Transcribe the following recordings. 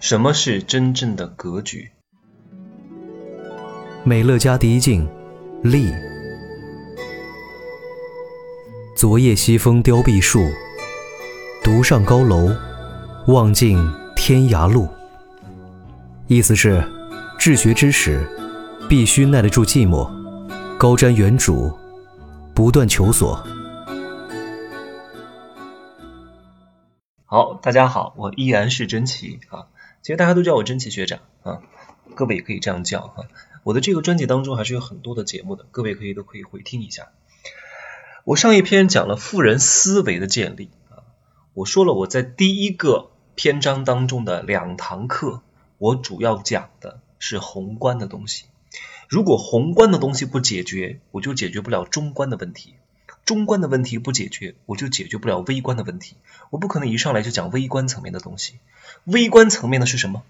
什么是真正的格局？美乐家第一境，立。昨夜西风凋碧树，独上高楼，望尽天涯路。意思是，治学之时，必须耐得住寂寞，高瞻远瞩，不断求索。好，大家好，我依然是真奇啊。其实大家都叫我真奇学长啊，各位也可以这样叫哈。我的这个专辑当中还是有很多的节目的，各位可以都可以回听一下。我上一篇讲了富人思维的建立啊，我说了我在第一个篇章当中的两堂课，我主要讲的是宏观的东西。如果宏观的东西不解决，我就解决不了中观的问题。中观的问题不解决，我就解决不了微观的问题。我不可能一上来就讲微观层面的东西。微观层面的是什么？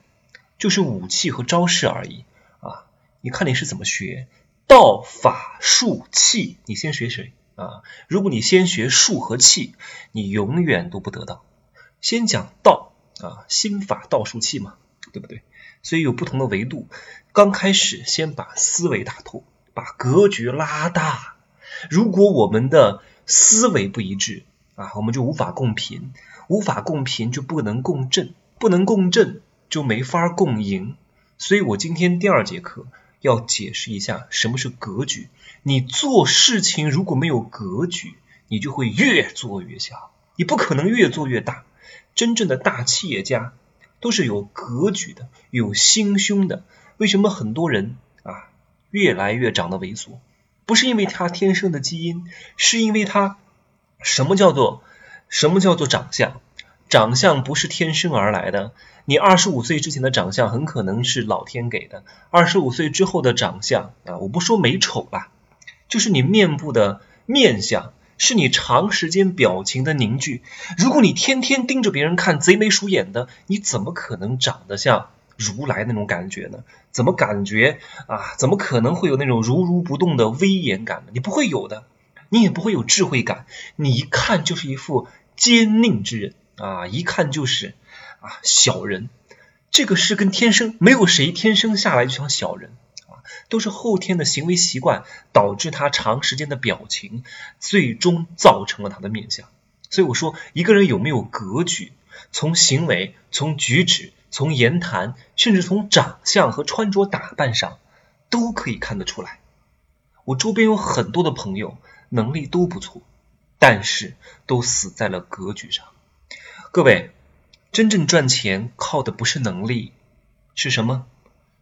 就是武器和招式而已啊！你看你是怎么学道法术器？你先学谁啊？如果你先学术和器，你永远都不得到。先讲道啊，心法道术器嘛，对不对？所以有不同的维度。刚开始先把思维打透，把格局拉大。如果我们的思维不一致啊，我们就无法共频，无法共频就不能共振，不能共振就没法共赢。所以我今天第二节课要解释一下什么是格局。你做事情如果没有格局，你就会越做越小，你不可能越做越大。真正的大企业家都是有格局的，有心胸的。为什么很多人啊越来越长得猥琐？不是因为他天生的基因，是因为他什么叫做什么叫做长相？长相不是天生而来的。你二十五岁之前的长相很可能是老天给的，二十五岁之后的长相啊，我不说美丑吧，就是你面部的面相，是你长时间表情的凝聚。如果你天天盯着别人看，贼眉鼠眼的，你怎么可能长得像？如来那种感觉呢？怎么感觉啊？怎么可能会有那种如如不动的威严感呢？你不会有的，你也不会有智慧感，你一看就是一副奸佞之人啊！一看就是啊小人。这个是跟天生没有谁天生下来就像小人啊，都是后天的行为习惯导致他长时间的表情，最终造成了他的面相。所以我说，一个人有没有格局，从行为，从举止。从言谈，甚至从长相和穿着打扮上，都可以看得出来。我周边有很多的朋友，能力都不错，但是都死在了格局上。各位，真正赚钱靠的不是能力，是什么？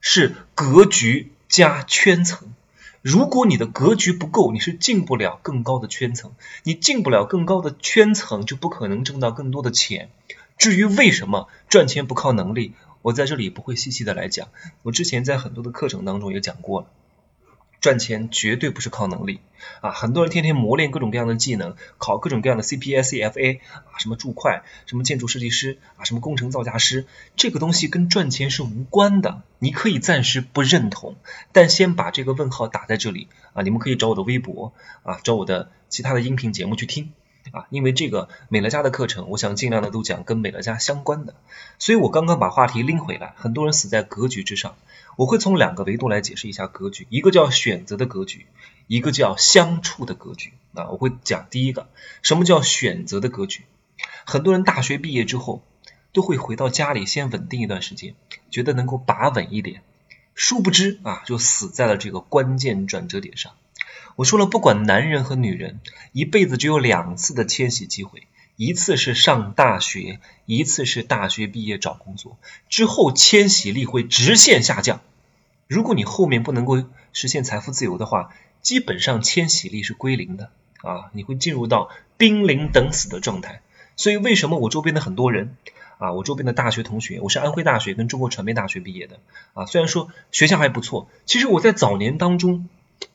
是格局加圈层。如果你的格局不够，你是进不了更高的圈层。你进不了更高的圈层，就不可能挣到更多的钱。至于为什么赚钱不靠能力，我在这里不会细细的来讲。我之前在很多的课程当中也讲过了，赚钱绝对不是靠能力啊！很多人天天磨练各种各样的技能，考各种各样的 CPA、CFA 啊，什么筑快，什么建筑设计师啊，什么工程造价师，这个东西跟赚钱是无关的。你可以暂时不认同，但先把这个问号打在这里啊！你们可以找我的微博啊，找我的其他的音频节目去听。啊，因为这个美乐家的课程，我想尽量的都讲跟美乐家相关的，所以我刚刚把话题拎回来。很多人死在格局之上，我会从两个维度来解释一下格局，一个叫选择的格局，一个叫相处的格局。啊，我会讲第一个，什么叫选择的格局？很多人大学毕业之后，都会回到家里先稳定一段时间，觉得能够把稳一点，殊不知啊，就死在了这个关键转折点上。我说了，不管男人和女人，一辈子只有两次的迁徙机会，一次是上大学，一次是大学毕业找工作，之后迁徙力会直线下降。如果你后面不能够实现财富自由的话，基本上迁徙力是归零的啊，你会进入到濒临等死的状态。所以为什么我周边的很多人啊，我周边的大学同学，我是安徽大学跟中国传媒大学毕业的啊，虽然说学校还不错，其实我在早年当中。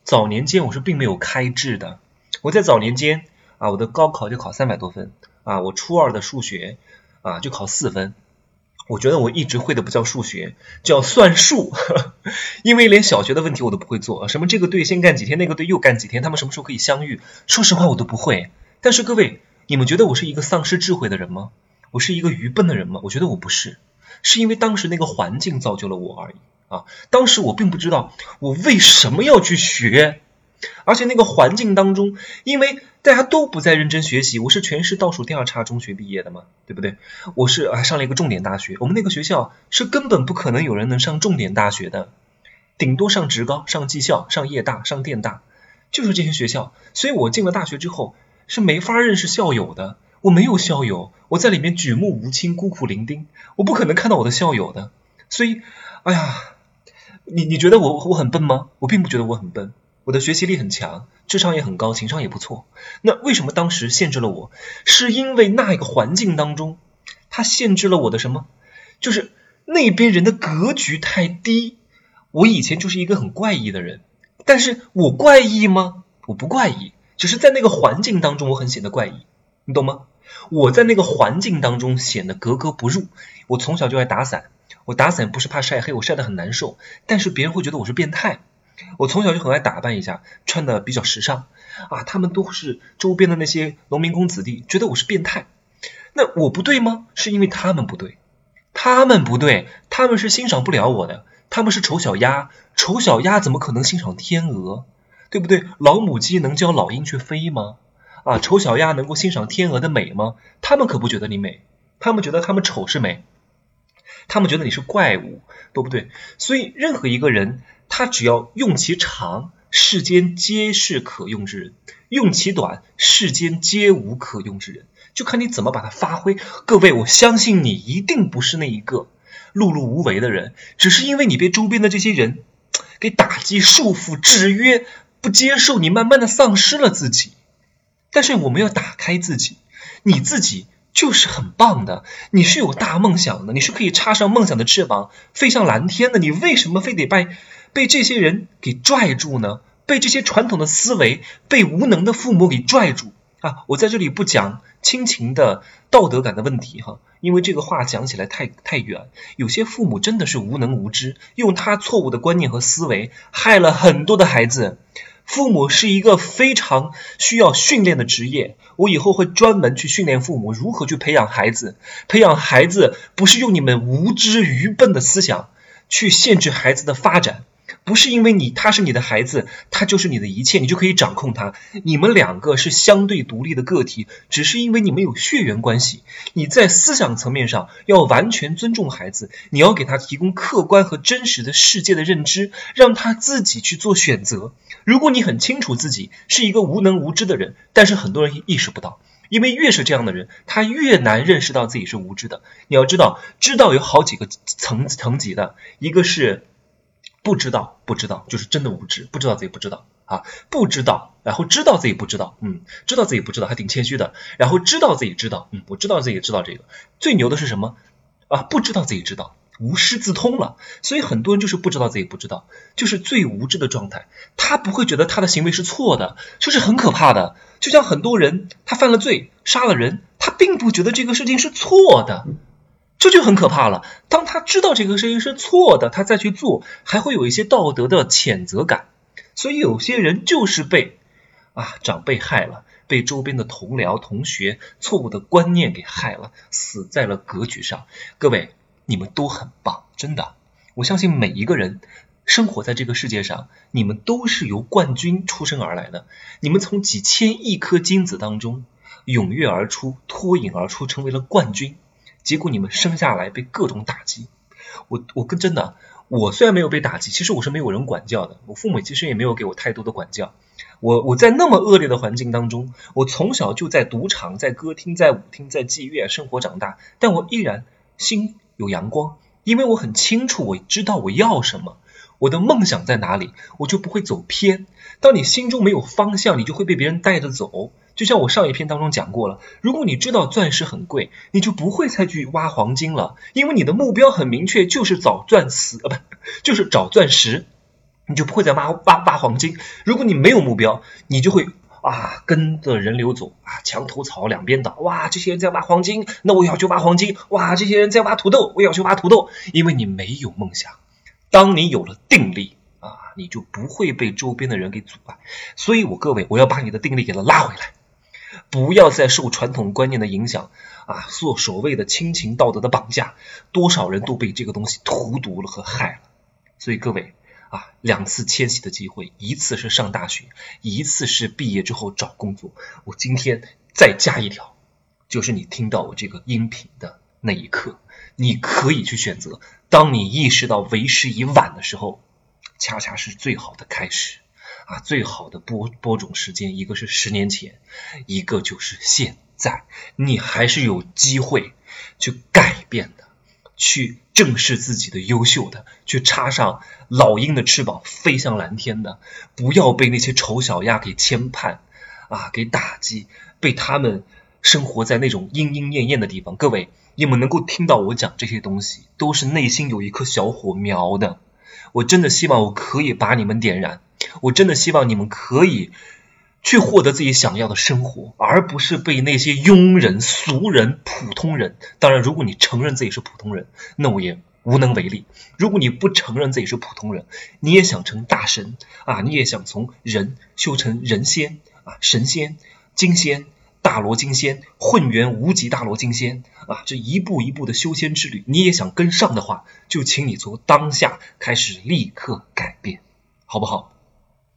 早年间我是并没有开智的，我在早年间啊，我的高考就考三百多分啊，我初二的数学啊就考四分，我觉得我一直会的不叫数学，叫算术，因为连小学的问题我都不会做，什么这个队先干几天，那个队又干几天，他们什么时候可以相遇？说实话我都不会。但是各位，你们觉得我是一个丧失智慧的人吗？我是一个愚笨的人吗？我觉得我不是。是因为当时那个环境造就了我而已啊。当时我并不知道我为什么要去学，而且那个环境当中，因为大家都不在认真学习，我是全市倒数第二差中学毕业的嘛，对不对？我是还上了一个重点大学，我们那个学校是根本不可能有人能上重点大学的，顶多上职高、上技校、上夜大、上电大，就是这些学校。所以我进了大学之后是没法认识校友的。我没有校友，我在里面举目无亲，孤苦伶仃，我不可能看到我的校友的。所以，哎呀，你你觉得我我很笨吗？我并不觉得我很笨，我的学习力很强，智商也很高，情商也不错。那为什么当时限制了我？是因为那一个环境当中，它限制了我的什么？就是那边人的格局太低。我以前就是一个很怪异的人，但是我怪异吗？我不怪异，只是在那个环境当中，我很显得怪异，你懂吗？我在那个环境当中显得格格不入。我从小就爱打伞，我打伞不是怕晒黑，我晒得很难受。但是别人会觉得我是变态。我从小就很爱打扮一下，穿的比较时尚啊。他们都是周边的那些农民工子弟，觉得我是变态。那我不对吗？是因为他们不对，他们不对，他们是欣赏不了我的。他们是丑小鸭，丑小鸭怎么可能欣赏天鹅？对不对？老母鸡能教老鹰去飞吗？啊，丑小鸭能够欣赏天鹅的美吗？他们可不觉得你美，他们觉得他们丑是美，他们觉得你是怪物，对不对？所以任何一个人，他只要用其长，世间皆是可用之人；用其短，世间皆无可用之人。就看你怎么把它发挥。各位，我相信你一定不是那一个碌碌无为的人，只是因为你被周边的这些人给打击、束缚、制约，不接受你，慢慢的丧失了自己。但是我们要打开自己，你自己就是很棒的，你是有大梦想的，你是可以插上梦想的翅膀飞向蓝天的。你为什么非得被被这些人给拽住呢？被这些传统的思维、被无能的父母给拽住啊！我在这里不讲亲情的道德感的问题哈，因为这个话讲起来太太远。有些父母真的是无能无知，用他错误的观念和思维害了很多的孩子。父母是一个非常需要训练的职业，我以后会专门去训练父母如何去培养孩子。培养孩子不是用你们无知愚笨的思想去限制孩子的发展。不是因为你他是你的孩子，他就是你的一切，你就可以掌控他。你们两个是相对独立的个体，只是因为你们有血缘关系。你在思想层面上要完全尊重孩子，你要给他提供客观和真实的世界的认知，让他自己去做选择。如果你很清楚自己是一个无能无知的人，但是很多人意识不到，因为越是这样的人，他越难认识到自己是无知的。你要知道，知道有好几个层层级的，一个是。不知道，不知道，就是真的无知，不知道自己不知道啊，不知道，然后知道自己不知道，嗯，知道自己不知道，还挺谦虚的，然后知道自己知道，嗯，我知道自己知道这个，最牛的是什么啊？不知道自己知道，无师自通了，所以很多人就是不知道自己不知道，就是最无知的状态，他不会觉得他的行为是错的，这是很可怕的。就像很多人他犯了罪，杀了人，他并不觉得这个事情是错的。这就很可怕了。当他知道这个事情是错的，他再去做，还会有一些道德的谴责感。所以有些人就是被啊长辈害了，被周边的同僚、同学错误的观念给害了，死在了格局上。各位，你们都很棒，真的。我相信每一个人生活在这个世界上，你们都是由冠军出生而来的。你们从几千亿颗精子当中踊跃而出，脱颖而出，成为了冠军。结果你们生下来被各种打击，我我跟真的，我虽然没有被打击，其实我是没有人管教的，我父母其实也没有给我太多的管教。我我在那么恶劣的环境当中，我从小就在赌场、在歌厅、在舞厅、在妓院生活长大，但我依然心有阳光，因为我很清楚，我知道我要什么，我的梦想在哪里，我就不会走偏。当你心中没有方向，你就会被别人带着走。就像我上一篇当中讲过了，如果你知道钻石很贵，你就不会再去挖黄金了，因为你的目标很明确，就是找钻石啊，不就是找钻石，你就不会再挖挖挖黄金。如果你没有目标，你就会啊跟着人流走啊，墙头草两边倒，哇，这些人在挖黄金，那我要去挖黄金，哇，这些人在挖土豆，我要去挖土豆，因为你没有梦想。当你有了定力啊，你就不会被周边的人给阻碍。所以，我各位，我要把你的定力给它拉回来。不要再受传统观念的影响啊，做所谓的亲情道德的绑架，多少人都被这个东西荼毒了和害了。所以各位啊，两次迁徙的机会，一次是上大学，一次是毕业之后找工作。我今天再加一条，就是你听到我这个音频的那一刻，你可以去选择。当你意识到为时已晚的时候，恰恰是最好的开始。啊，最好的播播种时间，一个是十年前，一个就是现在，你还是有机会去改变的，去正视自己的优秀的，去插上老鹰的翅膀飞向蓝天的，不要被那些丑小鸭给牵绊，啊，给打击，被他们生活在那种莺莺燕燕的地方。各位，你们能够听到我讲这些东西，都是内心有一颗小火苗的。我真的希望我可以把你们点燃。我真的希望你们可以去获得自己想要的生活，而不是被那些庸人、俗人、普通人。当然，如果你承认自己是普通人，那我也无能为力。如果你不承认自己是普通人，你也想成大神啊，你也想从人修成人仙啊，神仙、金仙、大罗金仙、混元无极大罗金仙啊，这一步一步的修仙之旅，你也想跟上的话，就请你从当下开始立刻改变，好不好？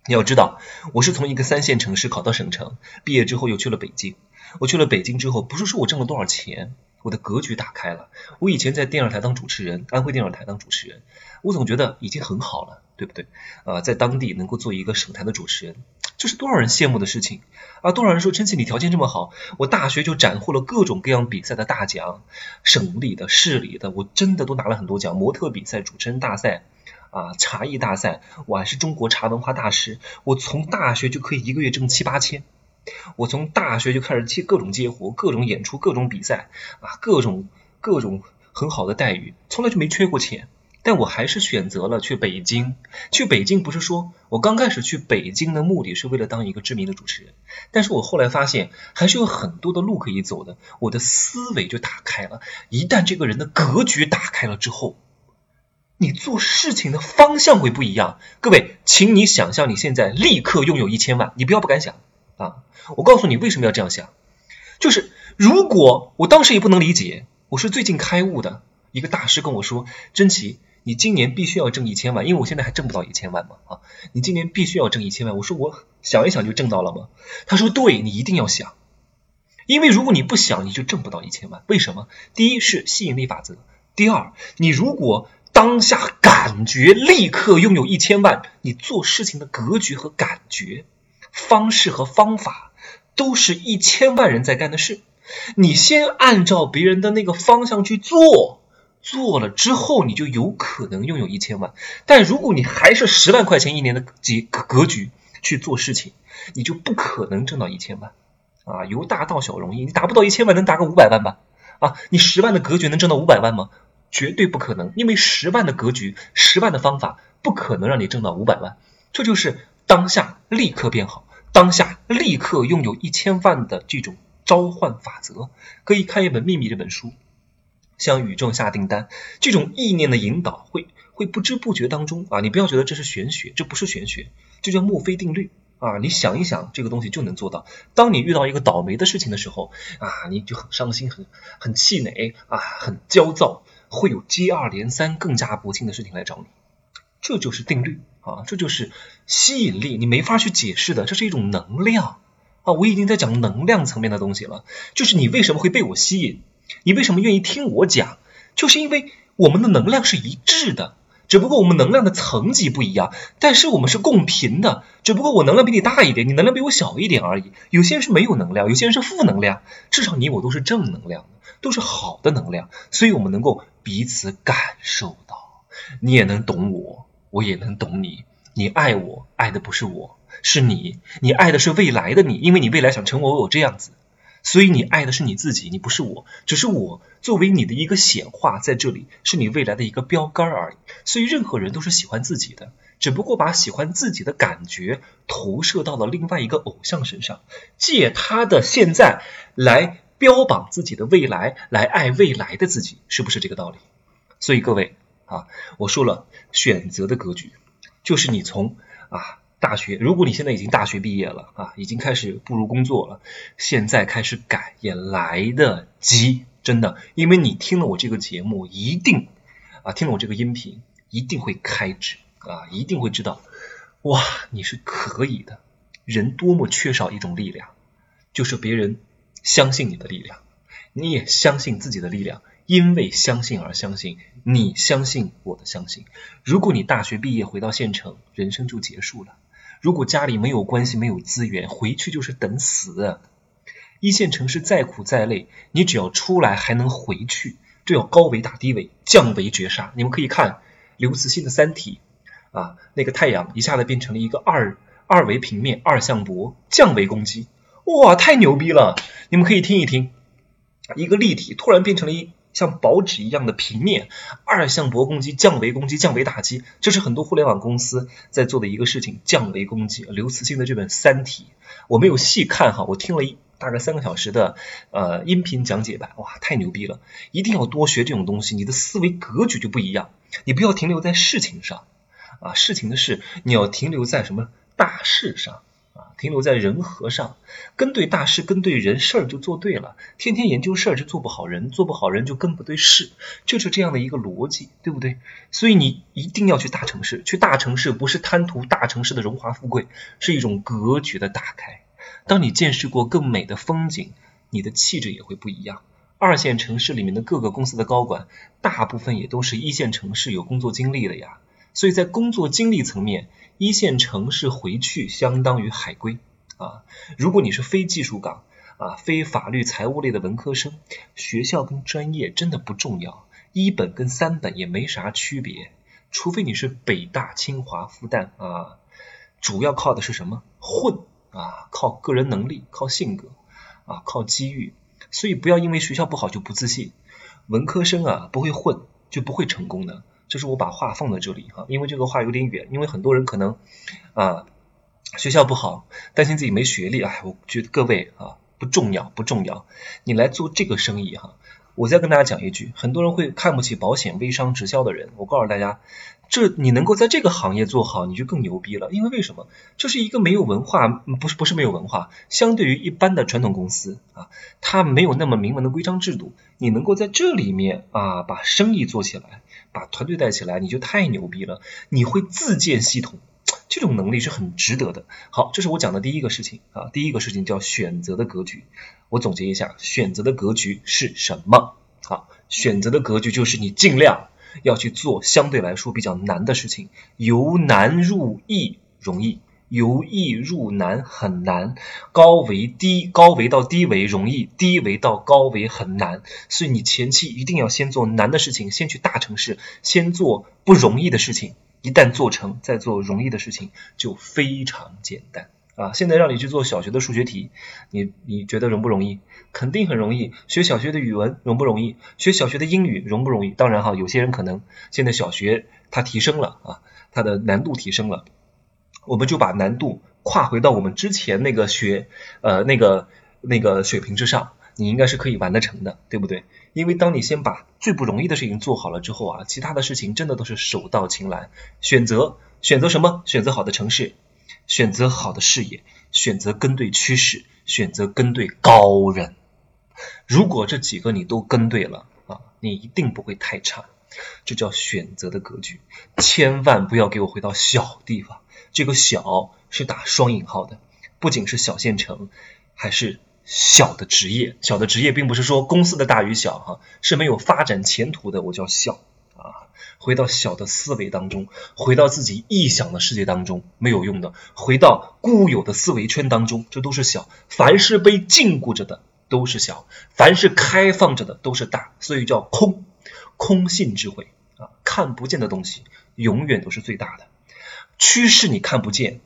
你要知道，我是从一个三线城市考到省城，毕业之后又去了北京。我去了北京之后，不是说我挣了多少钱，我的格局打开了。我以前在电视台当主持人，安徽电视台当主持人，我总觉得已经很好了，对不对？啊，在当地能够做一个省台的主持人，这是多少人羡慕的事情啊！多少人说陈奇你条件这么好，我大学就斩获了各种各样比赛的大奖，省里的、市里的，我真的都拿了很多奖，模特比赛、主持人大赛。啊，茶艺大赛，我还是中国茶文化大师。我从大学就可以一个月挣七八千，我从大学就开始接各种接活，各种演出，各种比赛，啊，各种各种很好的待遇，从来就没缺过钱。但我还是选择了去北京。去北京不是说我刚开始去北京的目的是为了当一个知名的主持人，但是我后来发现还是有很多的路可以走的，我的思维就打开了。一旦这个人的格局打开了之后。你做事情的方向会不一样，各位，请你想象你现在立刻拥有一千万，你不要不敢想啊！我告诉你为什么要这样想，就是如果我当时也不能理解，我是最近开悟的一个大师跟我说：“真奇，你今年必须要挣一千万，因为我现在还挣不到一千万嘛啊！你今年必须要挣一千万。”我说：“我想一想就挣到了吗？”他说：“对，你一定要想，因为如果你不想，你就挣不到一千万。为什么？第一是吸引力法则，第二，你如果……当下感觉立刻拥有一千万，你做事情的格局和感觉、方式和方法，都是一千万人在干的事。你先按照别人的那个方向去做，做了之后，你就有可能拥有一千万。但如果你还是十万块钱一年的格格局去做事情，你就不可能挣到一千万。啊，由大到小容易，你达不到一千万，能达个五百万吧？啊，你十万的格局能挣到五百万吗？绝对不可能，因为十万的格局，十万的方法，不可能让你挣到五百万。这就是当下立刻变好，当下立刻拥有一千万的这种召唤法则。可以看一本《秘密》这本书，向宇宙下订单，这种意念的引导会会不知不觉当中啊，你不要觉得这是玄学，这不是玄学，这叫墨菲定律啊。你想一想，这个东西就能做到。当你遇到一个倒霉的事情的时候啊，你就很伤心，很很气馁啊，很焦躁。会有接二连三、更加不幸的事情来找你，这就是定律啊，这就是吸引力，你没法去解释的，这是一种能量啊。我已经在讲能量层面的东西了，就是你为什么会被我吸引，你为什么愿意听我讲，就是因为我们的能量是一致的，只不过我们能量的层级不一样，但是我们是共频的，只不过我能量比你大一点，你能量比我小一点而已。有些人是没有能量，有些人是负能量，至少你我都是正能量。都是好的能量，所以我们能够彼此感受到，你也能懂我，我也能懂你。你爱我，爱的不是我，是你，你爱的是未来的你，因为你未来想成为我这样子，所以你爱的是你自己，你不是我，只是我作为你的一个显化在这里，是你未来的一个标杆而已。所以任何人都是喜欢自己的，只不过把喜欢自己的感觉投射到了另外一个偶像身上，借他的现在来。标榜自己的未来来爱未来的自己，是不是这个道理？所以各位啊，我说了，选择的格局就是你从啊大学，如果你现在已经大学毕业了啊，已经开始步入工作了，现在开始改也来得及，真的，因为你听了我这个节目，一定啊，听了我这个音频，一定会开智啊，一定会知道，哇，你是可以的。人多么缺少一种力量，就是别人相信你的力量，你也相信自己的力量。因为相信而相信，你相信我的相信。如果你大学毕业回到县城，人生就结束了。如果家里没有关系、没有资源，回去就是等死。一线城市再苦再累，你只要出来还能回去，这叫高维打低维，降维绝杀。你们可以看刘慈欣的《三体》，啊，那个太阳一下子变成了一个二二维平面二向箔，降维攻击，哇，太牛逼了！你们可以听一听，一个立体突然变成了一。像薄纸一样的平面，二向箔攻击、降维攻击、降维打击，这是很多互联网公司在做的一个事情。降维攻击，刘慈欣的这本《三体》，我没有细看哈，我听了一大概三个小时的呃音频讲解版，哇，太牛逼了！一定要多学这种东西，你的思维格局就不一样。你不要停留在事情上啊，事情的事，你要停留在什么大事上。停留在人和上，跟对大事，跟对人，事儿就做对了。天天研究事儿就做不好人，做不好人就跟不对事，就是这样的一个逻辑，对不对？所以你一定要去大城市，去大城市不是贪图大城市的荣华富贵，是一种格局的打开。当你见识过更美的风景，你的气质也会不一样。二线城市里面的各个公司的高管，大部分也都是一线城市有工作经历的呀。所以在工作经历层面，一线城市回去相当于海归啊。如果你是非技术岗啊，非法律财务类的文科生，学校跟专业真的不重要，一本跟三本也没啥区别。除非你是北大、清华、复旦啊，主要靠的是什么？混啊，靠个人能力，靠性格啊，靠机遇。所以不要因为学校不好就不自信。文科生啊，不会混就不会成功的。就是我把话放在这里哈，因为这个话有点远，因为很多人可能啊学校不好，担心自己没学历，哎，我觉得各位啊不重要不重要，你来做这个生意哈，我再跟大家讲一句，很多人会看不起保险、微商、直销的人，我告诉大家，这你能够在这个行业做好，你就更牛逼了，因为为什么？这是一个没有文化，不是不是没有文化，相对于一般的传统公司啊，它没有那么明文的规章制度，你能够在这里面啊把生意做起来。把团队带起来，你就太牛逼了！你会自建系统，这种能力是很值得的。好，这是我讲的第一个事情啊，第一个事情叫选择的格局。我总结一下，选择的格局是什么？好，选择的格局就是你尽量要去做相对来说比较难的事情，由难入易容易。由易入难很难，高维低高维到低维容易，低维到高维很难，所以你前期一定要先做难的事情，先去大城市，先做不容易的事情，一旦做成，再做容易的事情就非常简单啊！现在让你去做小学的数学题，你你觉得容不容易？肯定很容易。学小学的语文容不容易？学小学的英语容不容易？当然哈，有些人可能现在小学它提升了啊，它的难度提升了。我们就把难度跨回到我们之前那个学呃那个那个水平之上，你应该是可以完得成的，对不对？因为当你先把最不容易的事情做好了之后啊，其他的事情真的都是手到擒来。选择选择什么？选择好的城市，选择好的事业，选择跟对趋势，选择跟对高人。如果这几个你都跟对了啊，你一定不会太差。这叫选择的格局，千万不要给我回到小地方。这个小是打双引号的，不仅是小县城，还是小的职业。小的职业并不是说公司的大与小哈，是没有发展前途的，我叫小啊。回到小的思维当中，回到自己臆想的世界当中没有用的，回到固有的思维圈当中，这都是小。凡是被禁锢着的都是小，凡是开放着的都是大，所以叫空。空性智慧啊，看不见的东西永远都是最大的。趋势你看不见，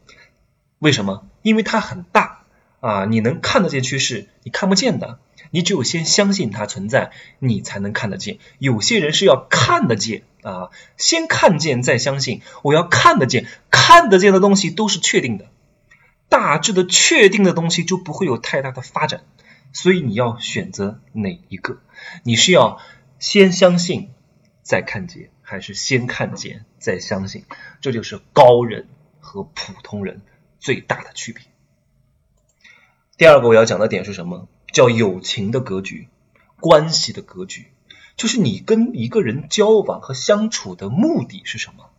为什么？因为它很大啊！你能看得见趋势，你看不见的。你只有先相信它存在，你才能看得见。有些人是要看得见啊，先看见再相信。我要看得见，看得见的东西都是确定的，大致的确定的东西就不会有太大的发展。所以你要选择哪一个？你是要先相信再看见？还是先看见再相信，这就是高人和普通人最大的区别。第二个我要讲的点是什么？叫友情的格局，关系的格局，就是你跟一个人交往和相处的目的是什么？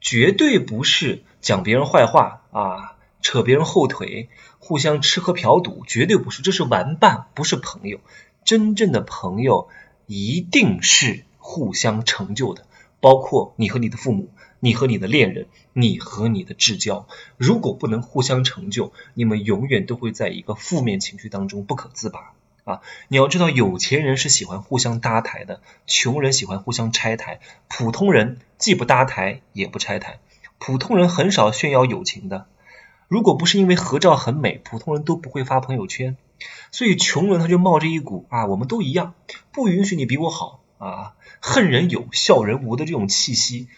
绝对不是讲别人坏话啊，扯别人后腿，互相吃喝嫖赌，绝对不是，这是玩伴，不是朋友。真正的朋友一定是互相成就的，包括你和你的父母，你和你的恋人，你和你的至交。如果不能互相成就，你们永远都会在一个负面情绪当中不可自拔啊！你要知道，有钱人是喜欢互相搭台的，穷人喜欢互相拆台，普通人既不搭台也不拆台，普通人很少炫耀友情的。如果不是因为合照很美，普通人都不会发朋友圈。所以穷人他就冒着一股啊，我们都一样，不允许你比我好啊，恨人有，笑人无的这种气息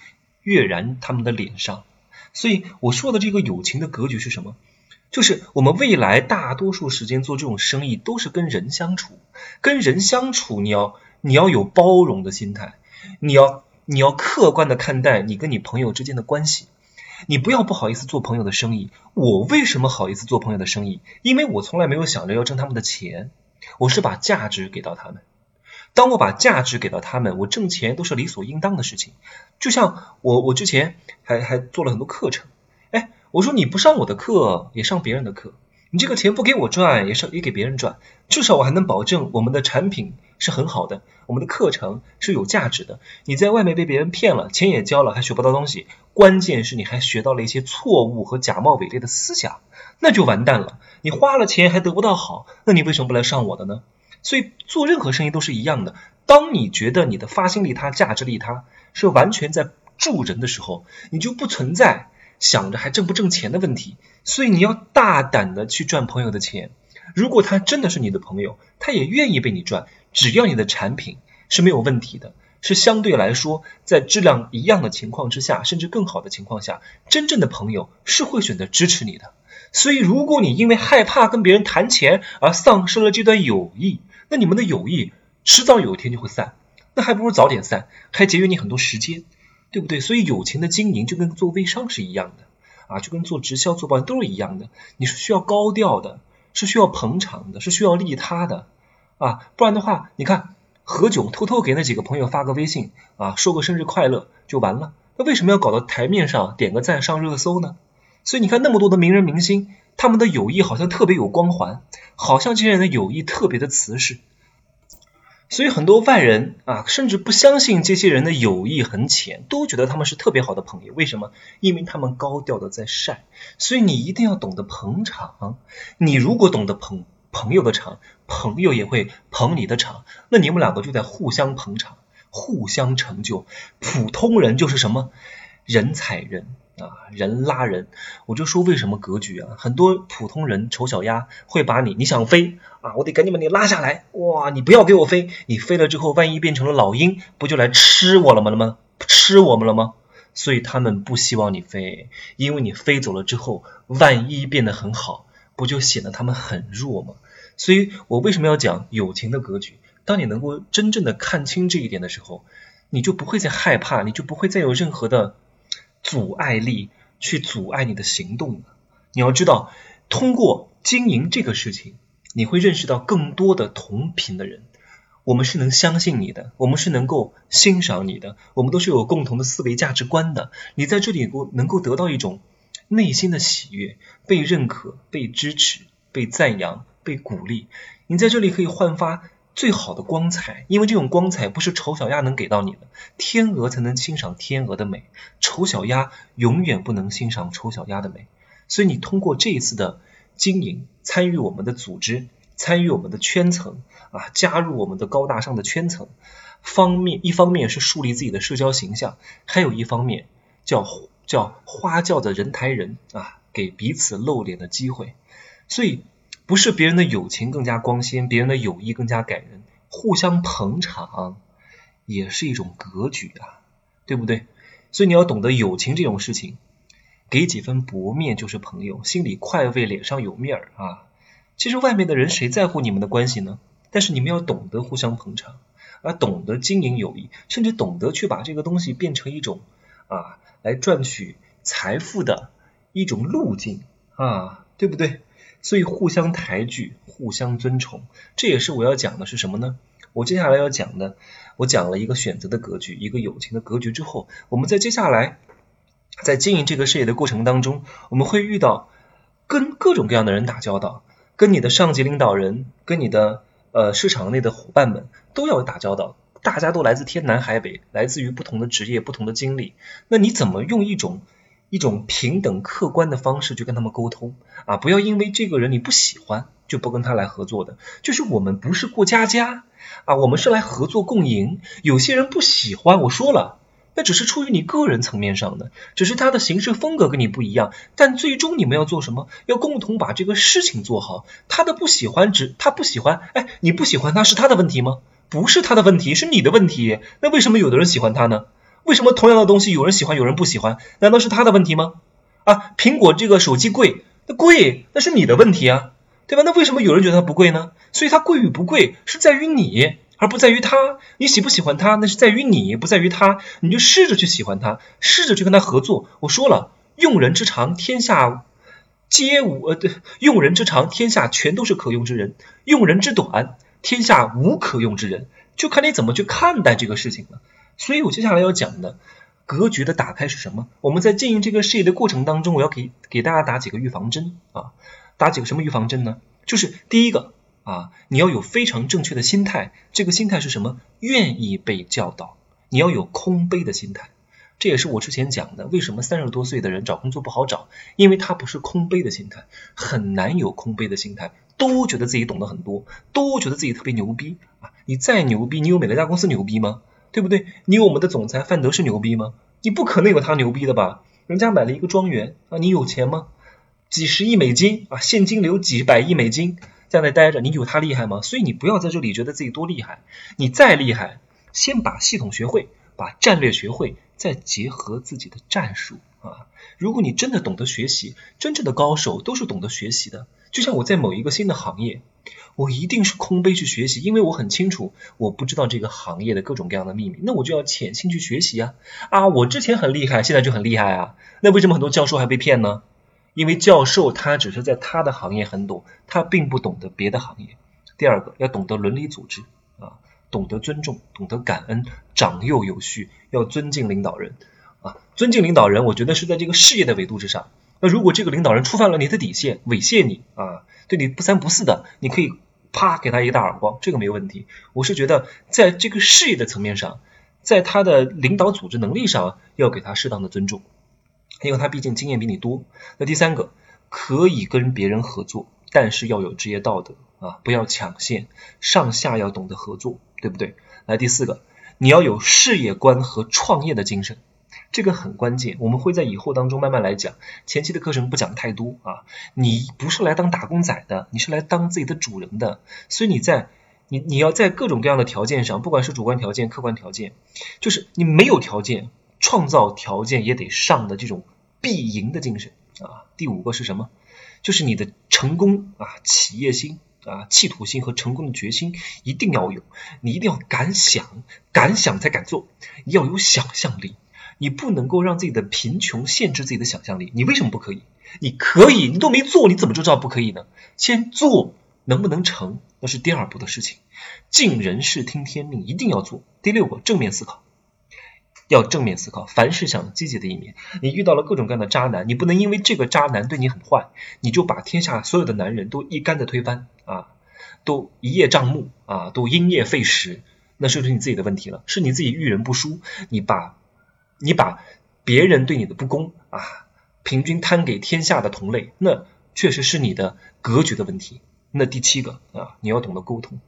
跃然他们的脸上。所以我说的这个友情的格局是什么？就是我们未来大多数时间做这种生意都是跟人相处，跟人相处你要你要有包容的心态，你要你要客观的看待你跟你朋友之间的关系。你不要不好意思做朋友的生意。我为什么好意思做朋友的生意？因为我从来没有想着要挣他们的钱，我是把价值给到他们。当我把价值给到他们，我挣钱都是理所应当的事情。就像我，我之前还还做了很多课程。哎，我说你不上我的课，也上别人的课。你这个钱不给我赚，也是也给别人赚。至少我还能保证我们的产品是很好的，我们的课程是有价值的。你在外面被别人骗了，钱也交了，还学不到东西。关键是你还学到了一些错误和假冒伪劣的思想，那就完蛋了。你花了钱还得不到好，那你为什么不来上我的呢？所以做任何生意都是一样的。当你觉得你的发心利他、价值利他是完全在助人的时候，你就不存在想着还挣不挣钱的问题。所以你要大胆的去赚朋友的钱。如果他真的是你的朋友，他也愿意被你赚，只要你的产品是没有问题的，是相对来说在质量一样的情况之下，甚至更好的情况下，真正的朋友是会选择支持你的。所以，如果你因为害怕跟别人谈钱而丧失了这段友谊，那你们的友谊迟早有一天就会散，那还不如早点散，还节约你很多时间，对不对？所以，友情的经营就跟做微商是一样的。啊，就跟做直销、做保险都是一样的，你是需要高调的，是需要捧场的，是需要利他的啊，不然的话，你看何炅偷偷给那几个朋友发个微信啊，说个生日快乐就完了，那为什么要搞到台面上点个赞上热搜呢？所以你看那么多的名人明星，他们的友谊好像特别有光环，好像这些人的友谊特别的瓷实。所以很多外人啊，甚至不相信这些人的友谊很浅，都觉得他们是特别好的朋友。为什么？因为他们高调的在晒。所以你一定要懂得捧场。你如果懂得捧朋友的场，朋友也会捧你的场，那你们两个就在互相捧场，互相成就。普通人就是什么？人踩人。啊，人拉人，我就说为什么格局啊？很多普通人丑小鸭会把你，你想飞啊，我得赶紧把你拉下来，哇，你不要给我飞，你飞了之后，万一变成了老鹰，不就来吃我了吗？了吗？吃我们了吗？所以他们不希望你飞，因为你飞走了之后，万一变得很好，不就显得他们很弱吗？所以我为什么要讲友情的格局？当你能够真正的看清这一点的时候，你就不会再害怕，你就不会再有任何的。阻碍力去阻碍你的行动的。你要知道，通过经营这个事情，你会认识到更多的同频的人。我们是能相信你的，我们是能够欣赏你的，我们都是有共同的思维价值观的。你在这里够能够得到一种内心的喜悦，被认可、被支持、被赞扬、被鼓励。你在这里可以焕发。最好的光彩，因为这种光彩不是丑小鸭能给到你的，天鹅才能欣赏天鹅的美，丑小鸭永远不能欣赏丑小鸭的美。所以你通过这一次的经营，参与我们的组织，参与我们的圈层啊，加入我们的高大上的圈层，方面一方面是树立自己的社交形象，还有一方面叫叫花轿的人抬人啊，给彼此露脸的机会。所以。不是别人的友情更加光鲜，别人的友谊更加感人，互相捧场也是一种格局啊，对不对？所以你要懂得友情这种事情，给几分薄面就是朋友，心里快慰，脸上有面儿啊。其实外面的人谁在乎你们的关系呢？但是你们要懂得互相捧场，啊，懂得经营友谊，甚至懂得去把这个东西变成一种啊，来赚取财富的一种路径啊，对不对？所以互相抬举，互相尊崇，这也是我要讲的是什么呢？我接下来要讲的，我讲了一个选择的格局，一个友情的格局之后，我们在接下来在经营这个事业的过程当中，我们会遇到跟各种各样的人打交道，跟你的上级领导人，跟你的呃市场内的伙伴们都要打交道，大家都来自天南海北，来自于不同的职业、不同的经历，那你怎么用一种？一种平等客观的方式去跟他们沟通啊，不要因为这个人你不喜欢就不跟他来合作的。就是我们不是过家家啊，我们是来合作共赢。有些人不喜欢，我说了，那只是出于你个人层面上的，只是他的行事风格跟你不一样。但最终你们要做什么？要共同把这个事情做好。他的不喜欢只他不喜欢，哎，你不喜欢他是他的问题吗？不是他的问题，是你的问题。那为什么有的人喜欢他呢？为什么同样的东西有人喜欢有人不喜欢？难道是他的问题吗？啊，苹果这个手机贵，那贵那是你的问题啊，对吧？那为什么有人觉得它不贵呢？所以它贵与不贵是在于你，而不在于他。你喜不喜欢它，那是在于你，不在于他。你就试着去喜欢它，试着去跟他合作。我说了，用人之长，天下皆无呃对，用人之长，天下全都是可用之人；用人之短，天下无可用之人。就看你怎么去看待这个事情了。所以我接下来要讲的格局的打开是什么？我们在经营这个事业的过程当中，我要给给大家打几个预防针啊，打几个什么预防针呢？就是第一个啊，你要有非常正确的心态，这个心态是什么？愿意被教导，你要有空杯的心态。这也是我之前讲的，为什么三十多岁的人找工作不好找？因为他不是空杯的心态，很难有空杯的心态，都觉得自己懂得很多，都觉得自己特别牛逼啊！你再牛逼，你有美乐家公司牛逼吗？对不对？你有我们的总裁范德是牛逼吗？你不可能有他牛逼的吧？人家买了一个庄园啊，你有钱吗？几十亿美金啊，现金流几百亿美金在那待着，你有他厉害吗？所以你不要在这里觉得自己多厉害，你再厉害，先把系统学会，把战略学会，再结合自己的战术啊。如果你真的懂得学习，真正的高手都是懂得学习的。就像我在某一个新的行业。我一定是空杯去学习，因为我很清楚我不知道这个行业的各种各样的秘密，那我就要潜心去学习啊！啊，我之前很厉害，现在就很厉害啊！那为什么很多教授还被骗呢？因为教授他只是在他的行业很懂，他并不懂得别的行业。第二个要懂得伦理组织啊，懂得尊重，懂得感恩，长幼有序，要尊敬领导人啊！尊敬领导人，我觉得是在这个事业的维度之上。那如果这个领导人触犯了你的底线，猥亵你啊，对你不三不四的，你可以啪给他一个大耳光，这个没有问题。我是觉得在这个事业的层面上，在他的领导组织能力上要给他适当的尊重，因为他毕竟经验比你多。那第三个，可以跟别人合作，但是要有职业道德啊，不要抢线，上下要懂得合作，对不对？来第四个，你要有事业观和创业的精神。这个很关键，我们会在以后当中慢慢来讲。前期的课程不讲太多啊，你不是来当打工仔的，你是来当自己的主人的。所以你在你你要在各种各样的条件上，不管是主观条件、客观条件，就是你没有条件，创造条件也得上的这种必赢的精神啊。第五个是什么？就是你的成功啊，企业心啊，企图心和成功的决心一定要有，你一定要敢想，敢想才敢做，要有想象力。你不能够让自己的贫穷限制自己的想象力，你为什么不可以？你可以，你都没做，你怎么就知道不可以呢？先做，能不能成，那是第二步的事情。尽人事，听天命，一定要做。第六个，正面思考，要正面思考，凡事想积极的一面。你遇到了各种各样的渣男，你不能因为这个渣男对你很坏，你就把天下所有的男人都一竿子推翻啊，都一叶障目啊，都因噎废食，那是不是你自己的问题了？是你自己遇人不淑，你把。你把别人对你的不公啊，平均摊给天下的同类，那确实是你的格局的问题。那第七个啊，你要懂得沟通，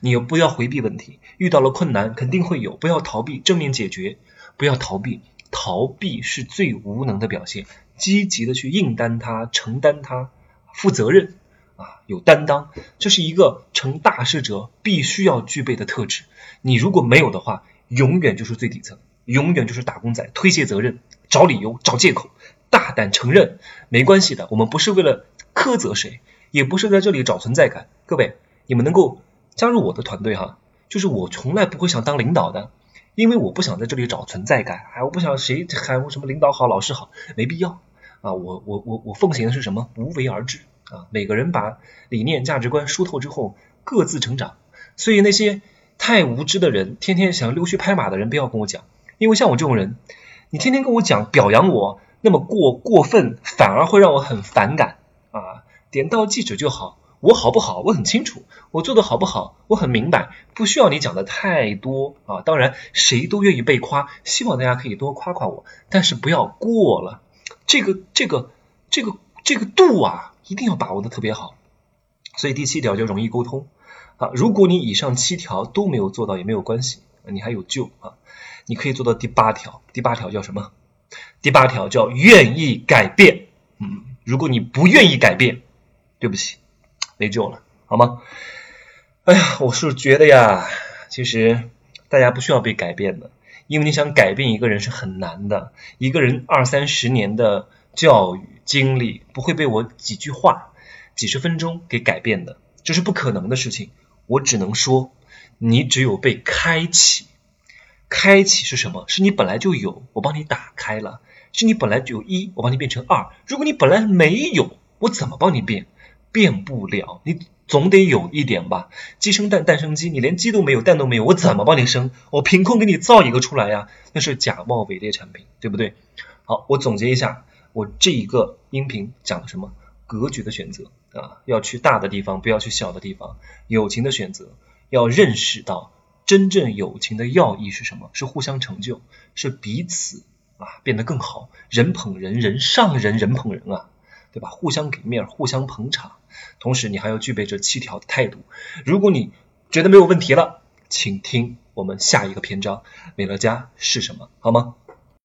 你又不要回避问题，遇到了困难肯定会有，不要逃避，正面解决，不要逃避，逃避是最无能的表现，积极的去应担它，承担它，负责任啊，有担当，这是一个成大事者必须要具备的特质。你如果没有的话，永远就是最底层。永远就是打工仔，推卸责任，找理由，找借口，大胆承认，没关系的。我们不是为了苛责谁，也不是在这里找存在感。各位，你们能够加入我的团队哈，就是我从来不会想当领导的，因为我不想在这里找存在感，哎，我不想谁喊我什么领导好，老师好，没必要。啊，我我我我奉行的是什么？无为而治啊！每个人把理念价值观疏透之后，各自成长。所以那些太无知的人，天天想溜须拍马的人，不要跟我讲，因为像我这种人，你天天跟我讲表扬我，那么过过分，反而会让我很反感啊！点到即止就好。我好不好？我很清楚，我做的好不好？我很明白，不需要你讲的太多啊。当然，谁都愿意被夸，希望大家可以多夸夸我，但是不要过了。这个、这个、这个、这个度啊，一定要把握的特别好。所以第七条就容易沟通啊。如果你以上七条都没有做到也没有关系，你还有救啊。你可以做到第八条。第八条叫什么？第八条叫愿意改变。嗯，如果你不愿意改变，对不起。没救了，好吗？哎呀，我是觉得呀，其实大家不需要被改变的，因为你想改变一个人是很难的。一个人二三十年的教育经历不会被我几句话、几十分钟给改变的，这是不可能的事情。我只能说，你只有被开启。开启是什么？是你本来就有，我帮你打开了；是你本来就有一，我帮你变成二。如果你本来没有，我怎么帮你变？变不了，你总得有一点吧？鸡生蛋，蛋生鸡，你连鸡都没有，蛋都没有，我怎么帮你生？我凭空给你造一个出来呀？那是假冒伪劣产品，对不对？好，我总结一下，我这一个音频讲的什么？格局的选择啊，要去大的地方，不要去小的地方。友情的选择，要认识到真正友情的要义是什么？是互相成就，是彼此啊变得更好，人捧人，人上人，人捧人啊。对吧？互相给面，互相捧场，同时你还要具备这七条的态度。如果你觉得没有问题了，请听我们下一个篇章，美乐家是什么？好吗？